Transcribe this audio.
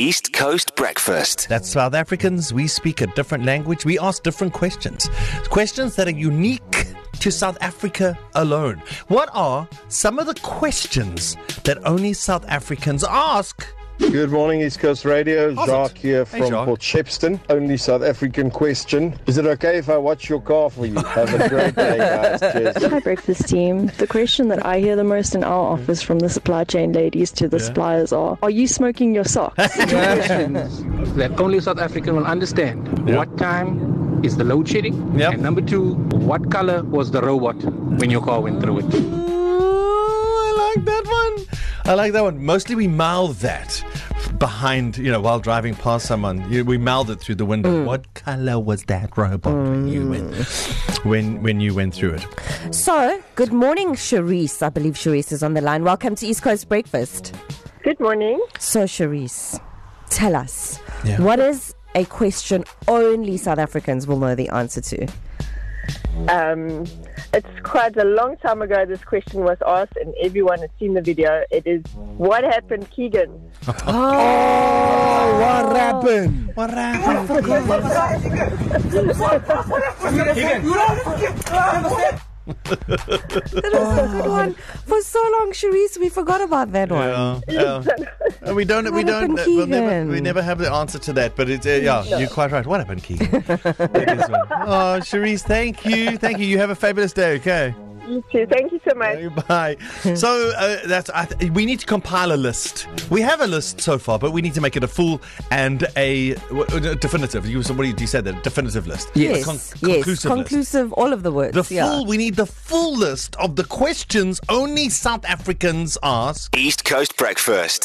East Coast Breakfast. That's South Africans. We speak a different language. We ask different questions. Questions that are unique to South Africa alone. What are some of the questions that only South Africans ask? Good morning, East Coast Radio. How's Jacques it? here Hey, from Jacques. Port Shepstone. Only South African question. Is it okay if I watch your car for you? Have a great day, guys. Cheers. Hi, breakfast team. The question that I hear the most in our office from the supply chain ladies to the suppliers are Are you smoking your socks? questions that only South African will understand. Yeah. What time is the load shedding? Yep. And number two, what color was the robot when your car went through it? Ooh, I like that one. I like that one. Mostly we mouth that behind, you know, while driving past someone. You, we mouth it through the window. What color was that robot when you went when when you went through it? So, good morning, Charisse. I believe Charisse is on the line. Welcome to East Coast Breakfast. Good morning. So, Charisse, tell us Yeah. what is a question only South Africans will know the answer to? Um, it's quite a long time ago this question was asked, and everyone has seen the video. It is what happened, Keegan? Oh, what happened? What happened? That was a good one. For so long, Cherise, we forgot about that one. Yeah, yeah. Uh, we don't. we don't. uh, we'll never, we never have the answer to that. But it's uh, yeah, you're quite right. What happened, Keegan? It is one. oh, Cherise, thank you, thank you. You have a fabulous day. Okay. You too. Thank you so much. Bye. So uh, that's. I th- we need to compile a list. We have a list so far, but we need to make it a full and a, uh, definitive. You somebody you said that definitive list. Yes, Con- yes, conclusive list. conclusive, all of the words. The yeah. full. We need the full list of the questions only South Africans ask. East Coast Breakfast.